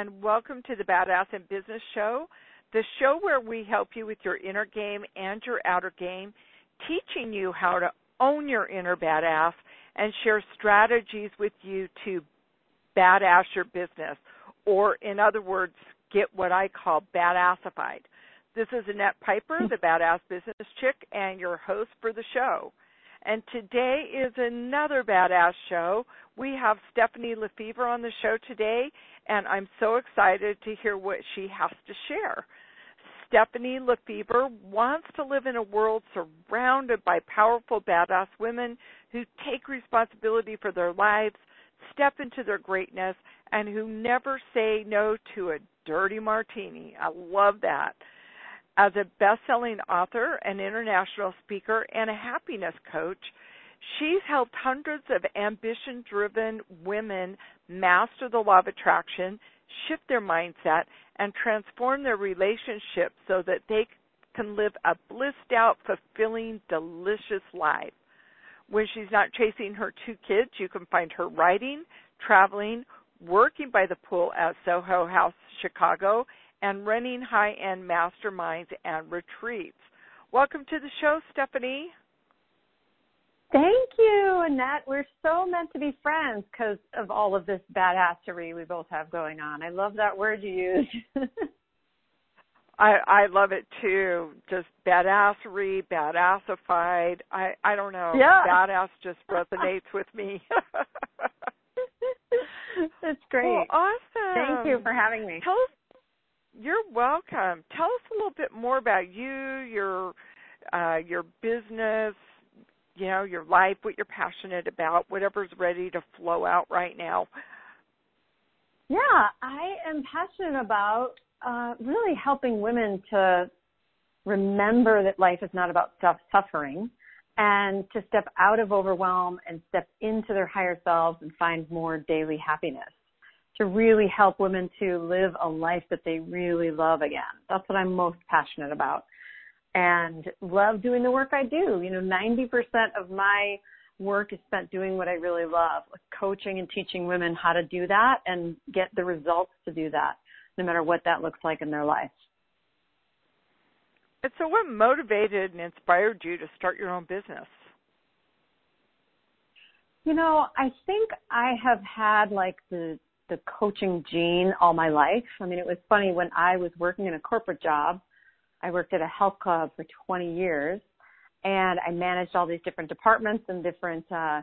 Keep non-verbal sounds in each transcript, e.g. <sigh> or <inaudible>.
And welcome to the Badass in Business Show, the show where we help you with your inner game and your outer game, teaching you how to own your inner badass and share strategies with you to badass your business, or in other words, get what I call badassified. This is Annette Pieper, the Badass Business Chick, and your host for the show. And today is another badass show. We have Stephanie Lefevre on the show today, and I'm so excited to hear what she has to share. Stephanie Lefevre wants to live in a world surrounded by powerful, badass women who take responsibility for their lives, step into their greatness, and who never say no to a dirty martini. I love that. As a best selling author, an international speaker, and a happiness coach, she's helped hundreds of ambition driven women master the law of attraction, shift their mindset, and transform their relationships so that they can live a blissed out, fulfilling, delicious life. When she's not chasing her two kids, you can find her writing, traveling, working by the pool at Soho House, Chicago, and running high end masterminds and retreats. Welcome to the show, Stephanie. Thank you, Annette. We're so meant to be friends because of all of this badassery we both have going on. I love that word you used. <laughs> I I love it too. Just badassery, badassified. I I don't know. Yeah. Badass just <laughs> resonates with me. <laughs> That's great. Well, awesome. Thank you for having me. Tell us you're welcome. Tell us a little bit more about you, your uh, your business, you know, your life, what you're passionate about, whatever's ready to flow out right now. Yeah, I am passionate about uh, really helping women to remember that life is not about self suffering and to step out of overwhelm and step into their higher selves and find more daily happiness to really help women to live a life that they really love again. That's what I'm most passionate about. And love doing the work I do. You know, 90% of my work is spent doing what I really love, like coaching and teaching women how to do that and get the results to do that, no matter what that looks like in their life. And so, what motivated and inspired you to start your own business? You know, I think I have had like the the coaching gene all my life. I mean, it was funny when I was working in a corporate job. I worked at a health club for 20 years, and I managed all these different departments and different uh,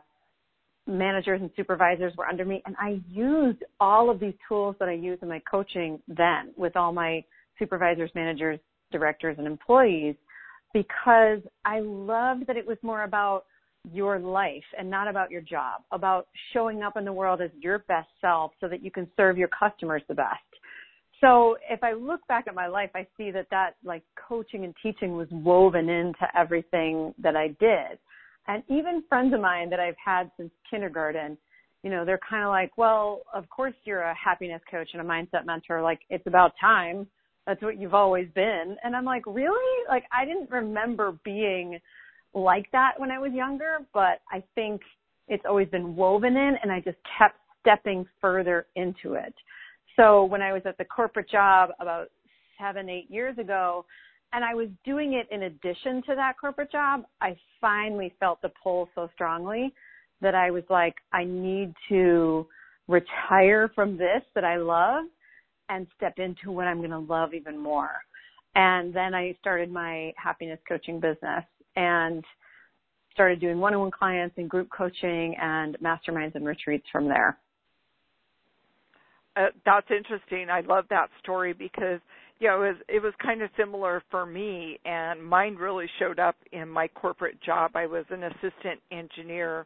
managers and supervisors were under me. And I used all of these tools that I use in my coaching then with all my supervisors, managers, directors, and employees because I loved that it was more about your life and not about your job, about showing up in the world as your best self so that you can serve your customers the best. So if I look back at my life, I see that that like coaching and teaching was woven into everything that I did. And even friends of mine that I've had since kindergarten, you know, they're kind of like, well, of course you're a happiness coach and a mindset mentor. Like it's about time. That's what you've always been. And I'm like, really? Like I didn't remember being like that when I was younger, but I think it's always been woven in and I just kept stepping further into it. So when I was at the corporate job about seven, eight years ago, and I was doing it in addition to that corporate job, I finally felt the pull so strongly that I was like, I need to retire from this that I love and step into what I'm going to love even more. And then I started my happiness coaching business and started doing one-on-one clients and group coaching and masterminds and retreats from there. Uh, that's interesting. I love that story because you know it was it was kind of similar for me, and mine really showed up in my corporate job. I was an assistant engineer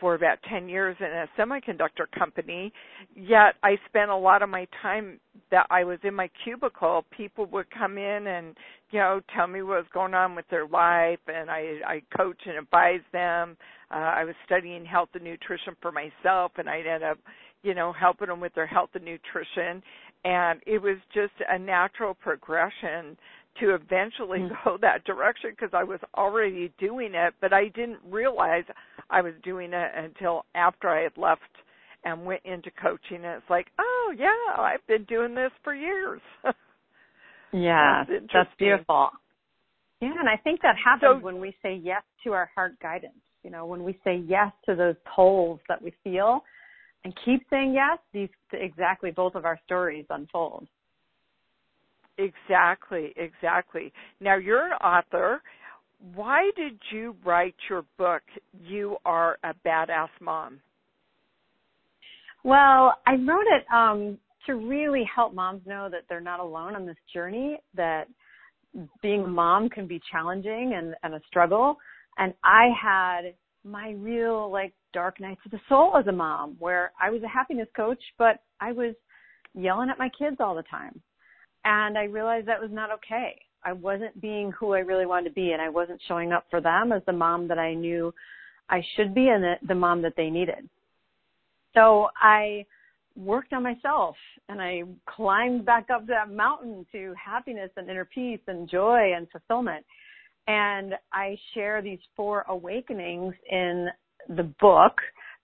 for about 10 years in a semiconductor company, yet I spent a lot of my time that I was in my cubicle. People would come in and, you know, tell me what was going on with their life, and I, I coach and advise them. Uh, I was studying health and nutrition for myself, and I'd end up, you know, helping them with their health and nutrition. And it was just a natural progression to eventually mm-hmm. go that direction because I was already doing it, but I didn't realize I was doing it until after I had left and went into coaching and it's like, "Oh, yeah, I've been doing this for years." <laughs> yeah, that's, that's, beautiful. Yeah, and I think that happens so, when we say yes to our heart guidance. You know, when we say yes to those pulls that we feel and keep saying yes, these exactly both of our stories unfold. Exactly, exactly. Now you're an author. Why did you write your book, You Are a Badass Mom? Well, I wrote it um, to really help moms know that they're not alone on this journey, that being a mom can be challenging and, and a struggle. And I had my real like dark nights of the soul as a mom where I was a happiness coach, but I was yelling at my kids all the time. And I realized that was not okay. I wasn't being who I really wanted to be and I wasn't showing up for them as the mom that I knew I should be and the, the mom that they needed. So I worked on myself and I climbed back up that mountain to happiness and inner peace and joy and fulfillment. And I share these four awakenings in the book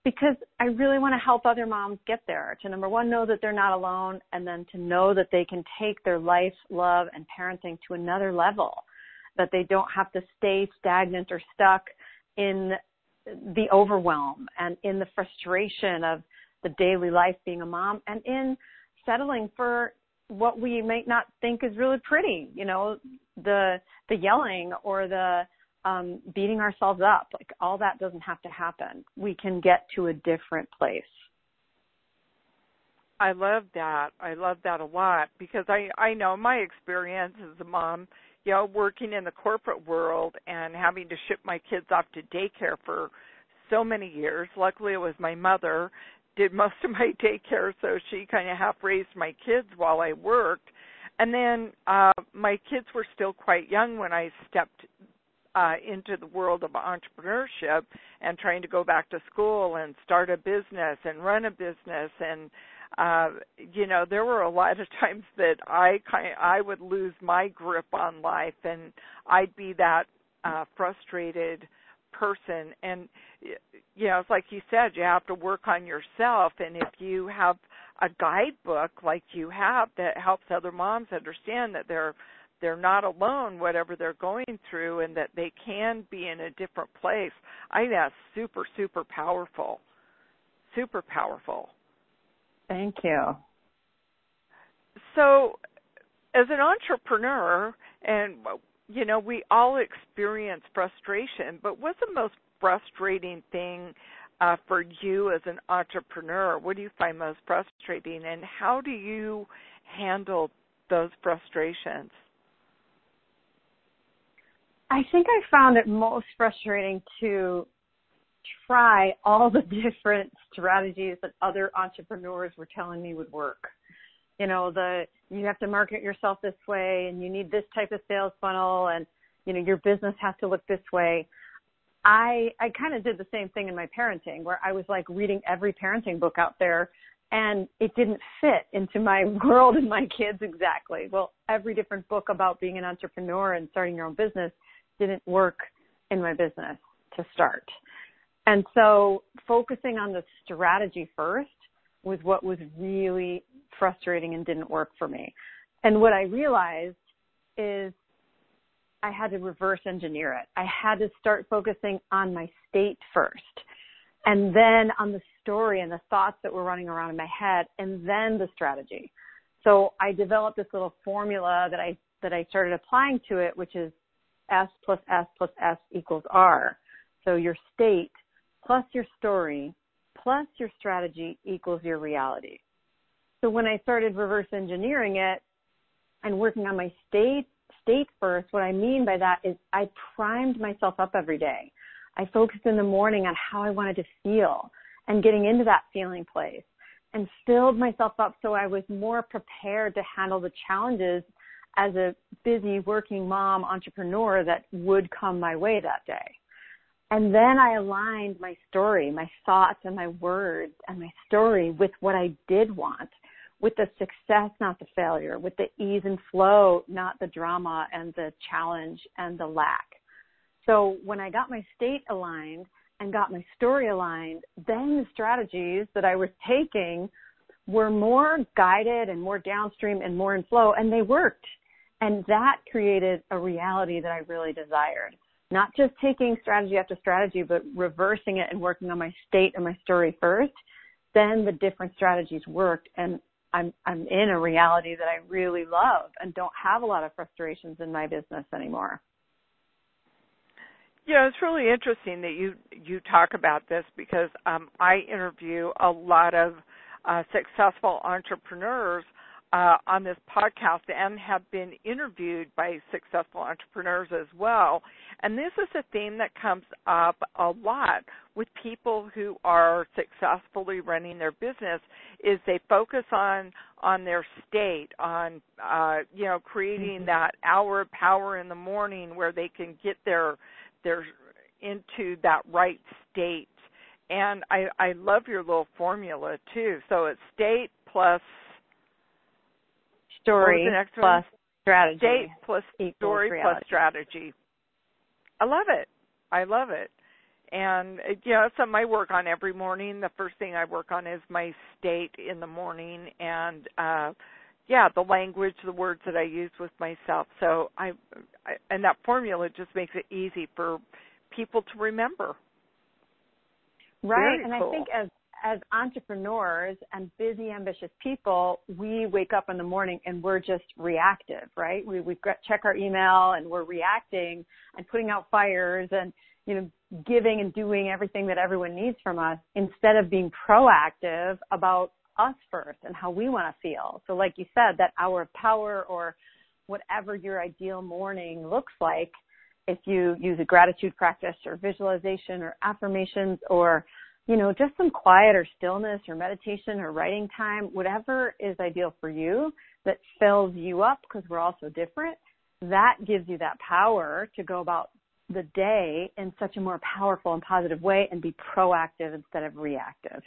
because I really want to help other moms get there to number one, know that they're not alone and then to know that they can take their life, love and parenting to another level, that they don't have to stay stagnant or stuck in the overwhelm and in the frustration of the daily life being a mom and in settling for what we might not think is really pretty, you know, the the yelling or the um, beating ourselves up. Like all that doesn't have to happen. We can get to a different place. I love that. I love that a lot because I I know my experience as a mom, you know, working in the corporate world and having to ship my kids off to daycare for so many years. Luckily, it was my mother did most of my daycare, so she kind of half raised my kids while I worked. And then uh my kids were still quite young when I stepped uh, into the world of entrepreneurship and trying to go back to school and start a business and run a business and uh you know there were a lot of <laughs> times that i kind of, i would lose my grip on life and i'd be that uh frustrated person. And you know it's like you said you have to work on yourself. And if you have a guidebook like you have that helps other moms understand that they're they're not alone whatever they're going through and that they can be in a different place i think that's super super powerful. Super powerful. Thank you. So as an entrepreneur and you know we all experience frustration but what's the most frustrating thing uh, for you as an entrepreneur what do you find most frustrating and how do you handle those frustrations I think I found it most frustrating to try all the <laughs> different strategies that other entrepreneurs were telling me would work. You know, the you have to market yourself this way and you need this type of sales funnel and you know, your business has to look this way. I I kind of did the same thing in my parenting where I was like reading every parenting book out there and it didn't fit into my <laughs> world and my kids exactly. Well, every different book about being an entrepreneur and starting your own business didn't work in my business to start. And so focusing on the strategy first was what was really frustrating and didn't work for me. And what I realized is I had to reverse engineer it. I had to start focusing on my state first and then on the story and the thoughts that were running around in my head and then the strategy. So I developed this little formula that I that I started applying to it which is S plus S plus S equals R. So your state plus your story plus your strategy equals your reality. So when I started reverse engineering it and working on my state state first, what I mean by that is I primed myself up every day. I focused in the morning on how I wanted to feel and getting into that feeling place and filled myself up so I was more prepared to handle the challenges as a busy working mom entrepreneur that would come my way that day. And then I aligned my story, my thoughts and my words and my story with what I did want, with the success, not the failure, with the ease and flow, not the drama and the challenge and the lack. So when I got my state aligned and got my story aligned, then the strategies that I was taking were more guided and more downstream and more in flow and they worked. And that created a reality that I really desired. Not just taking strategy after strategy, but reversing it and working on my state and my story first. Then the different strategies worked and I'm I'm in a reality that I really love and don't have a lot of frustrations in my business anymore. Yeah, it's really interesting that you you talk about this because um, I interview a lot of uh, successful entrepreneurs uh, on this podcast and have been interviewed by successful entrepreneurs as well. And this is a theme that comes up a lot with people who are successfully running their business is they focus on on their state, on uh, you know creating mm-hmm. that hour of power in the morning where they can get their their into that right state. And I I love your little formula too. So it's state plus story plus strategy. State plus story reality. plus strategy. I love it. I love it. And you know, it's something I work on every morning. The first thing I work on is my state in the morning and uh yeah, the language, the words that I use with myself. So I, I and that formula just makes it easy for people to remember. Right. Very and cool. I think as as entrepreneurs and busy, ambitious people, we wake up in the morning and we're just reactive, right? We we check our email and we're reacting and putting out fires and you know giving and doing everything that everyone needs from us instead of being proactive about us first and how we want to feel. So like you said, that hour of power or whatever your ideal morning looks like, if you use a gratitude practice or visualization or affirmations or you know, just some quiet or stillness or meditation or writing time, whatever is ideal for you that fills you up because we're all so different, that gives you that power to go about the day in such a more powerful and positive way and be proactive instead of reactive.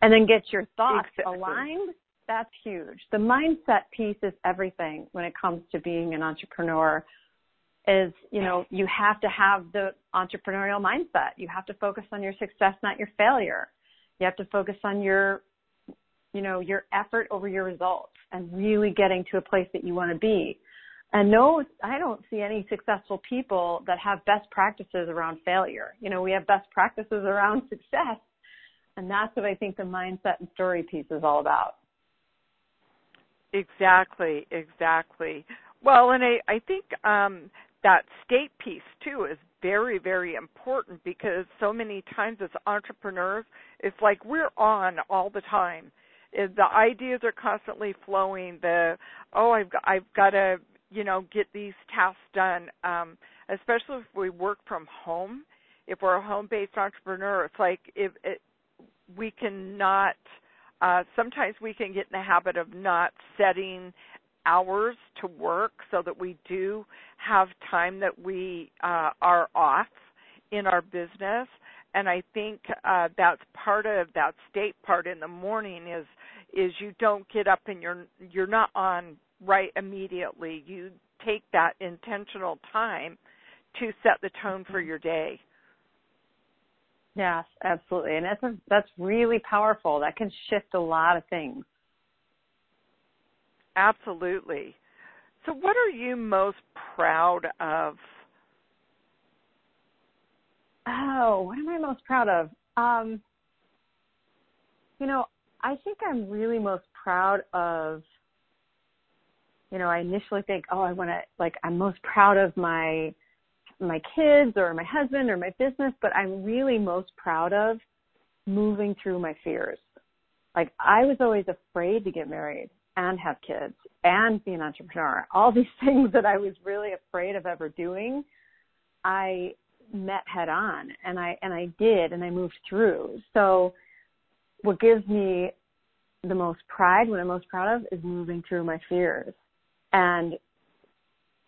And then get your thoughts exactly. aligned. That's huge. The mindset piece is everything when it comes to being an entrepreneur is, you know, you have to have the entrepreneurial mindset. You have to focus on your success, not your failure. You have to focus on your, you know, your effort over your results and really getting to a place that you want to be. And no, I don't see any successful people that have best practices around failure. You know, we have best practices around <laughs> success. And that's what I think the mindset and story piece is all about. Exactly, exactly. Well, and I, I think um, that state piece too is very very important because so many times as entrepreneurs it's like we're on all the time. The ideas are constantly flowing the oh i've got i've got to you know get these tasks done um especially if we work from home if we're a home based entrepreneur it's like if it we cannot uh sometimes we can get in the habit of not setting hours to work so that we do have time that we uh, are off in our business. And i think uh that's part of that state part in the morning is is you don't get up and you're you're not on right immediately. You take that intentional time to set the tone for your day. Yes absolutely. And that's a, that's really powerful. That can shift a lot of things Absolutely. So, what are you most proud of? Oh, what am I most proud of? Um, you know, I think I'm really most proud of. You know, I initially think, oh, I want to like I'm most proud of my my kids or my husband or my business, but I'm really most proud of moving through my fears. Like I was always afraid to get married and have kids and be an entrepreneur. All these <laughs> things that I was really afraid of ever doing, I met head on and I and I did and I moved through. So what gives me the most pride, what I'm most proud of is moving through my fears and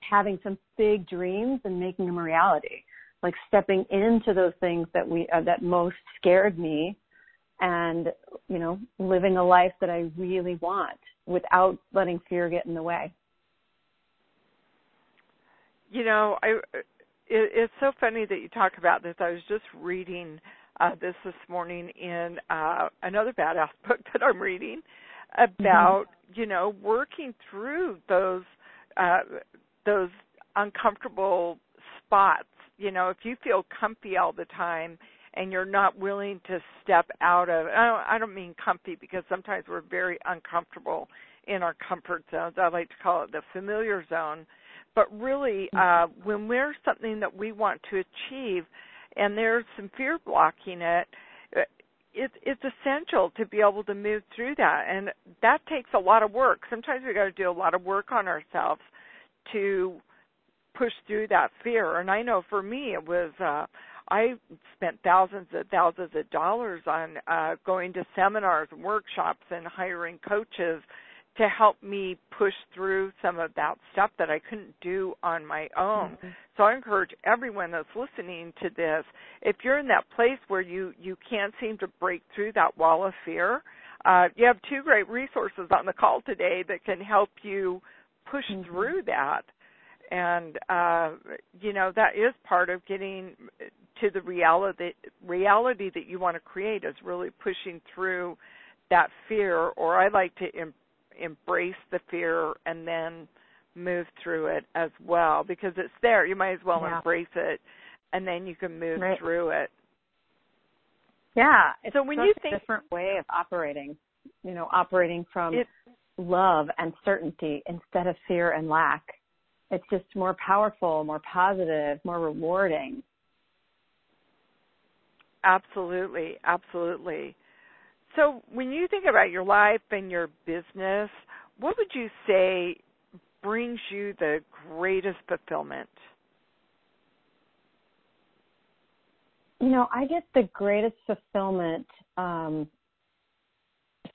having some big dreams and making them a reality. Like stepping into those things that we uh, that most scared me and you know living a life that I really want without letting fear get in the way. You know, I it, it's so funny that you talk about this. I was just reading uh, this this morning in uh, another badass <laughs> book that I'm reading about mm-hmm. you know working through those uh, those uncomfortable spots. You know, if you feel comfy all the time and you're not willing to step out of I don't, I don't mean comfy because sometimes we're very uncomfortable in our comfort zones. I like to call it the familiar zone. But really, uh, when we're something that we want to achieve, and there's some fear blocking it, uh, it it's essential to be able to move through that, and that takes a lot of work. Sometimes we got to do a lot of work on ourselves to push through that fear. And I know for me, it was. uh I spent thousands and thousands of dollars on uh going to seminars and workshops and hiring coaches to help me push through some of that stuff that I couldn't do on my own. Mm-hmm. So I encourage everyone that's listening to this, if you're in that place where you you can't seem to break through that wall of fear, uh, you have two great resources on the call today that can help you push mm-hmm. through that. And uh, you know that is part of getting to the reality reality that you want to create is really pushing through that fear, or I like to em- embrace the fear and then move through it as well because it's there. You might as well yeah. embrace it and then you can move right. through it. Yeah. so when you think a different way of operating, you know, operating from it, love and certainty instead of fear and lack. It's just more powerful, more positive, more rewarding. Absolutely, absolutely. So, when you think about your life and your business, what would you say brings you the greatest fulfillment? You know, I get the greatest fulfillment um,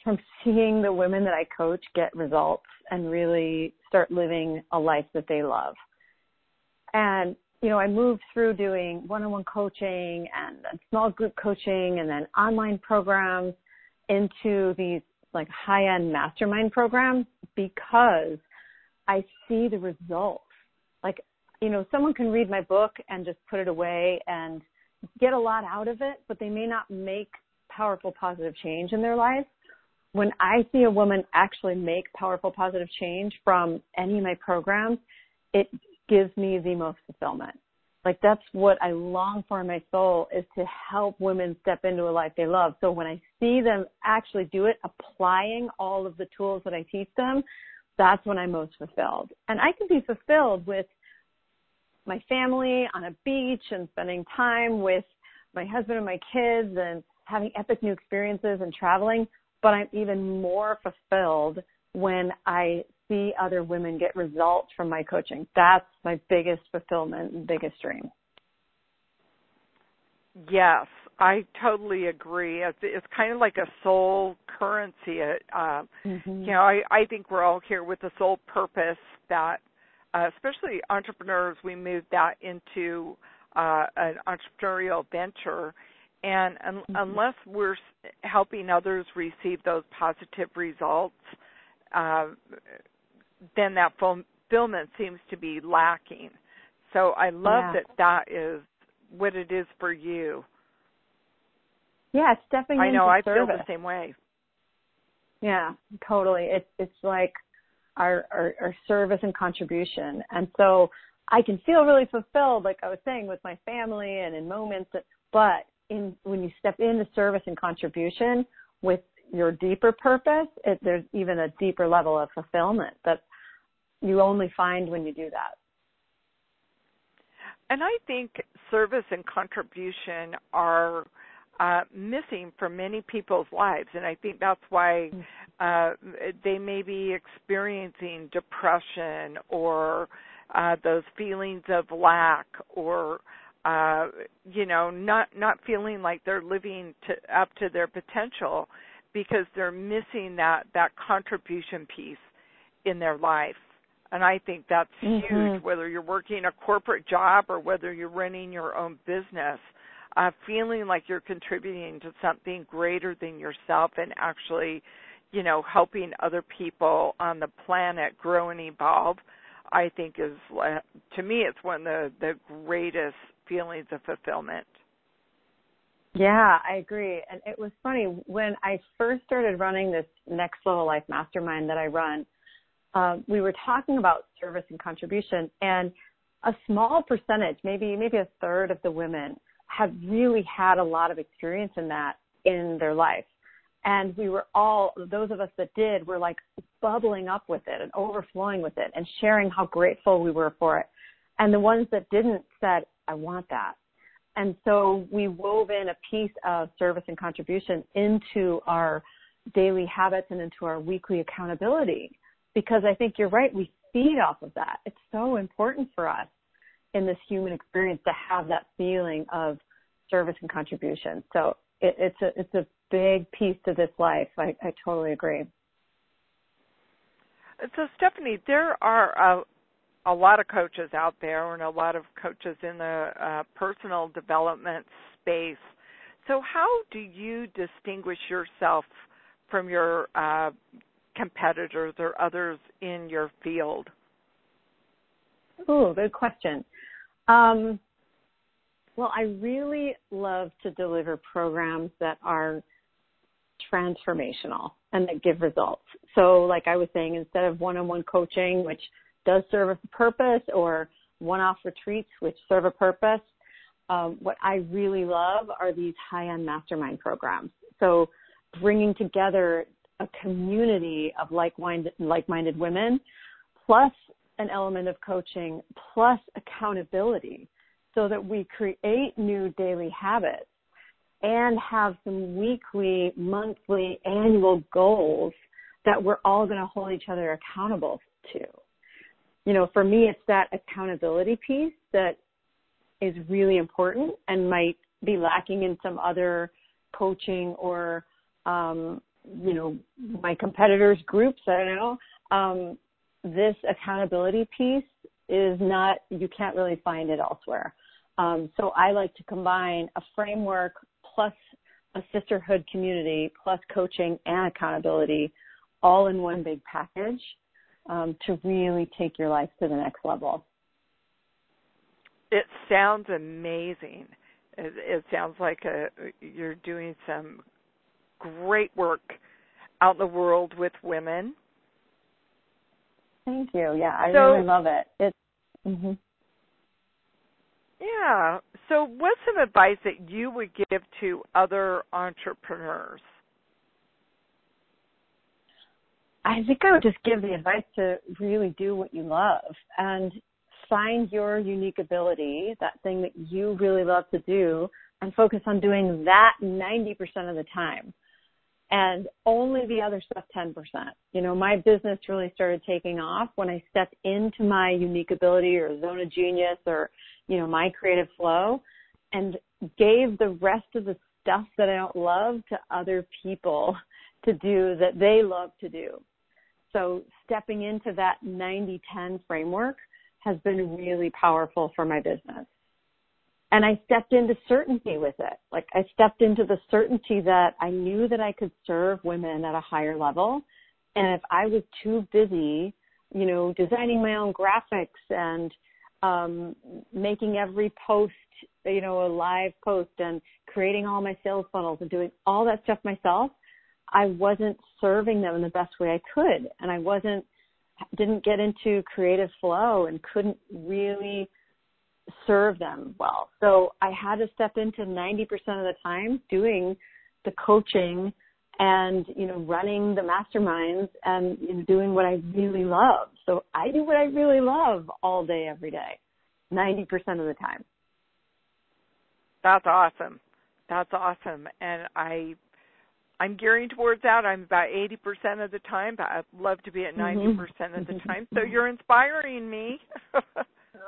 from seeing the women that I coach get results and really start living a life that they love. And you know, I moved through doing one-on-one coaching and, small group coaching and then online programs into these like high-end mastermind programs because I see the results. Like, you know, someone can read my book and just put it away and get a lot out of it, but they may not make powerful positive change in their life. When I see a woman actually make powerful positive change from any of my programs, it gives me the most fulfillment. Like that's what I long for in my soul is to help women step into a life they love. So when I see them actually do it, applying all of the tools that I teach them, that's when I'm most fulfilled. And I can be fulfilled with my family on a beach and spending time with my husband and my kids and having epic new experiences and traveling, but I'm even more fulfilled when I see other women get results from my coaching. That's my biggest fulfillment and biggest dream. Yes, I totally agree. It's, it's kind of like a soul currency. Uh, mm-hmm. You know, I, I think we're all here with a soul purpose that, uh, especially entrepreneurs, we move that into uh, an entrepreneurial venture. And un- mm-hmm. unless we're helping others receive those positive results, uh, then that fulfillment seems to be lacking. So I love yeah. that that is what it is for you. Yeah, it's stepping I know I service. feel the same way. Yeah, totally. It's it's like our, our our service and contribution, and so I can feel really fulfilled, like I was saying, with my family and in moments. But in when you step into service and contribution with your deeper purpose, it, there's even a deeper level of fulfillment that you only find when you do that. And I think service and contribution are uh, missing from many people's lives, and I think that's why uh, they may be experiencing depression or uh, those feelings of lack or uh, you know not not feeling like they're living to, up to their potential because they're missing that that contribution piece in their life and i think that's mm-hmm. huge whether you're working a corporate job or whether you're running your own business uh feeling like you're contributing to something greater than yourself and actually you know helping other people on the planet grow and evolve I think is to me it's one of the the greatest feelings of fulfillment. Yeah, I agree. And it was funny when I first started running this Next Level Life Mastermind that I run. Um, we were talking about service and contribution, and a small percentage, maybe maybe a third of the women, have really had a lot of experience in that in their life. And we were all, those of us that did, were like bubbling up with it and overflowing with it and sharing how grateful we were for it. And the ones that didn't said, I want that. And so we wove in a piece of service and contribution into our daily habits and into our weekly accountability because I think you're right. We feed off of that. It's so important for us in this human experience to have that feeling of service and contribution. So it, it's a it's a big piece to this life. I, I totally agree. So Stephanie, there are a, a lot of coaches out there, and a lot of coaches in the uh, personal development space. So how do you distinguish yourself from your uh, competitors or others in your field? Oh, good question. Um, well, I really love to deliver programs that are transformational and that give results. So, like I was saying, instead of one on one coaching, which does serve a purpose, or one off retreats, which serve a purpose, um, what I really love are these high end mastermind programs. So, bringing together a community of like minded like-minded women, plus an element of coaching, plus accountability so that we create new daily habits and have some weekly, monthly, annual goals that we're all going to hold each other accountable to. You know, for me, it's that accountability piece that is really important and might be lacking in some other coaching or, um, you know, my competitors groups. I don't know. Um, this accountability piece is not, you can't really find it elsewhere. Um, so I like to combine a framework plus a sisterhood community plus coaching and accountability all in one big package um, to really take your life to the next level. It sounds amazing. It, it sounds like a, you're doing some great work out in the world with women. Thank you. Yeah, I so, really love it. It's. Mm-hmm. Yeah. So, what's some advice that you would give to other entrepreneurs? I think I would just give the advice to really do what you love and find your unique ability, that thing that you really love to do, and focus on doing that 90% of the time and only the other stuff 10%. You know, my business really started taking off when I stepped into my unique ability or zone of genius or, you know, my creative flow and gave the rest of the stuff that I don't love to other people to do that they love to do. So stepping into that 90-10 framework has been really powerful for my business and I stepped into certainty with it. Like I stepped into the certainty that I knew that I could serve women at a higher level. And if I was too busy, you know, designing my own graphics and um, making every post, you know, a live post and creating all my sales funnels and doing all that stuff myself, I wasn't serving them in the best way I could. And I wasn't, didn't get into creative flow and couldn't really serve them well. So I had to step into 90% of the time doing the coaching and, you know, running the masterminds and you know, doing what I really love. So I do what I really love all day, every day, 90% of the time. That's awesome. That's awesome. And I, I'm gearing towards that. I'm about 80% of the time, but I'd love to be at 90% mm-hmm. percent of the time. So you're inspiring me. <laughs>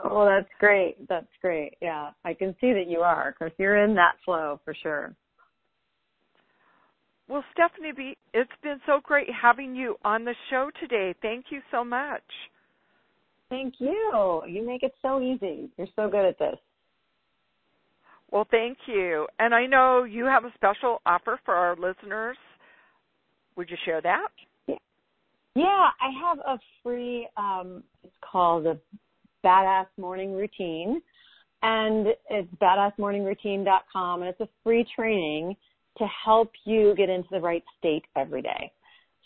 Oh, that's great. That's great. Yeah, I can see that you are because you're in that flow for sure. Well, Stephanie, it's been so great having you on the show today. Thank you so much. Thank you. You make it so easy. You're so good at this. Well, thank you. And I know you have a special offer for our listeners. Would you share that? Yeah, I have a free, um, it's called the Badass Morning Routine. And it's badassmorningroutine.com and it's a free training to help you get into the right state every day.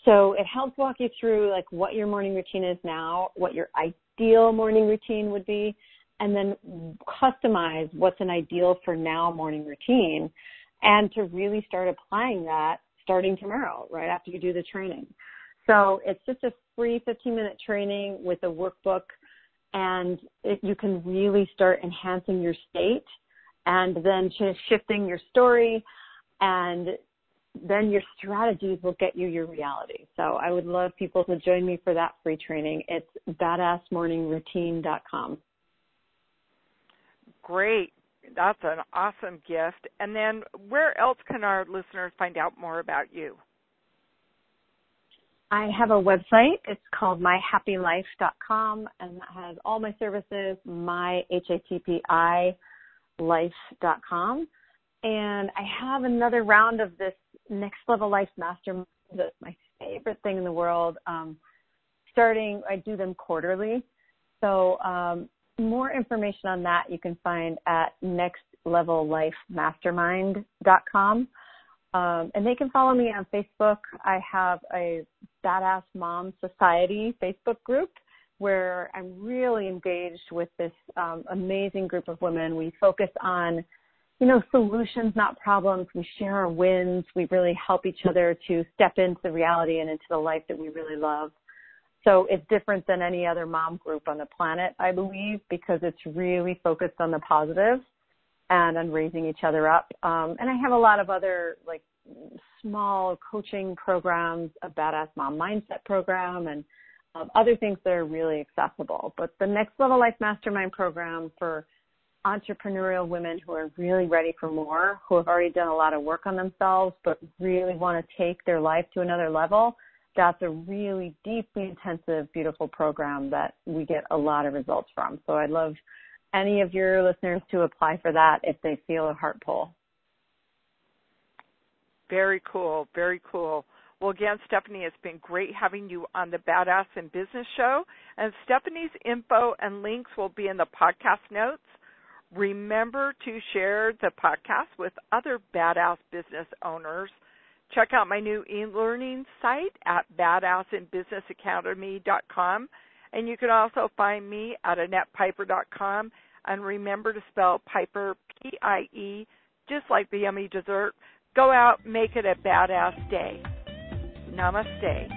So it helps walk you through like what your morning routine is now, what your ideal morning routine would be, and then customize what's an ideal for now morning routine and to really start applying that starting tomorrow, right after you do the training. So it's just a free 15 minute training with a workbook and it, you can really start enhancing your state and then shifting your story and then your strategies will get you your reality. So I would love people to join me for that free training. It's badassmorningroutine.com. Great. That's an awesome gift. And then where else can our listeners find out more about you? I have a website. It's called myhappilife.com and that has all my services, my H-A-P-P-I life.com. And I have another round of this next level life mastermind. That's my favorite thing in the world. Um, starting, I do them quarterly. So, um, more information on that you can find at nextlevellifemastermind.com. Um, and they can follow me on Facebook. I have a Badass Mom Society Facebook group where I'm really engaged with this um, amazing group of women. We focus on, you know, solutions, not problems. We share our wins. We really help each other to step into the reality and into the life that we really love. So it's different than any other mom group on the planet, I believe, because it's really focused on the positive and on raising each other up. Um, and I have a lot of other like small coaching programs, a badass mom mindset program, and um, other things that are really accessible. But the next level life mastermind program for entrepreneurial women who are really ready for more, who have already done a lot of work on themselves, but really want to take their life to another level. That's a really deeply intensive, beautiful program that we get a lot of results from. So I'd love any of your listeners to apply for that if they feel a heart pull. Very cool. Very cool. Well, again, Stephanie, it's been great having you on the Badass in Business show. And Stephanie's info and links will be in the podcast notes. Remember to share the podcast with other badass business owners. Check out my new e-learning site at badassinbusinessacademy.com. And you can also find me at annettepieper.com. And remember to spell Pieper, P-I-E, just like the yummy dessert. Go out, make it a badass day. Namaste.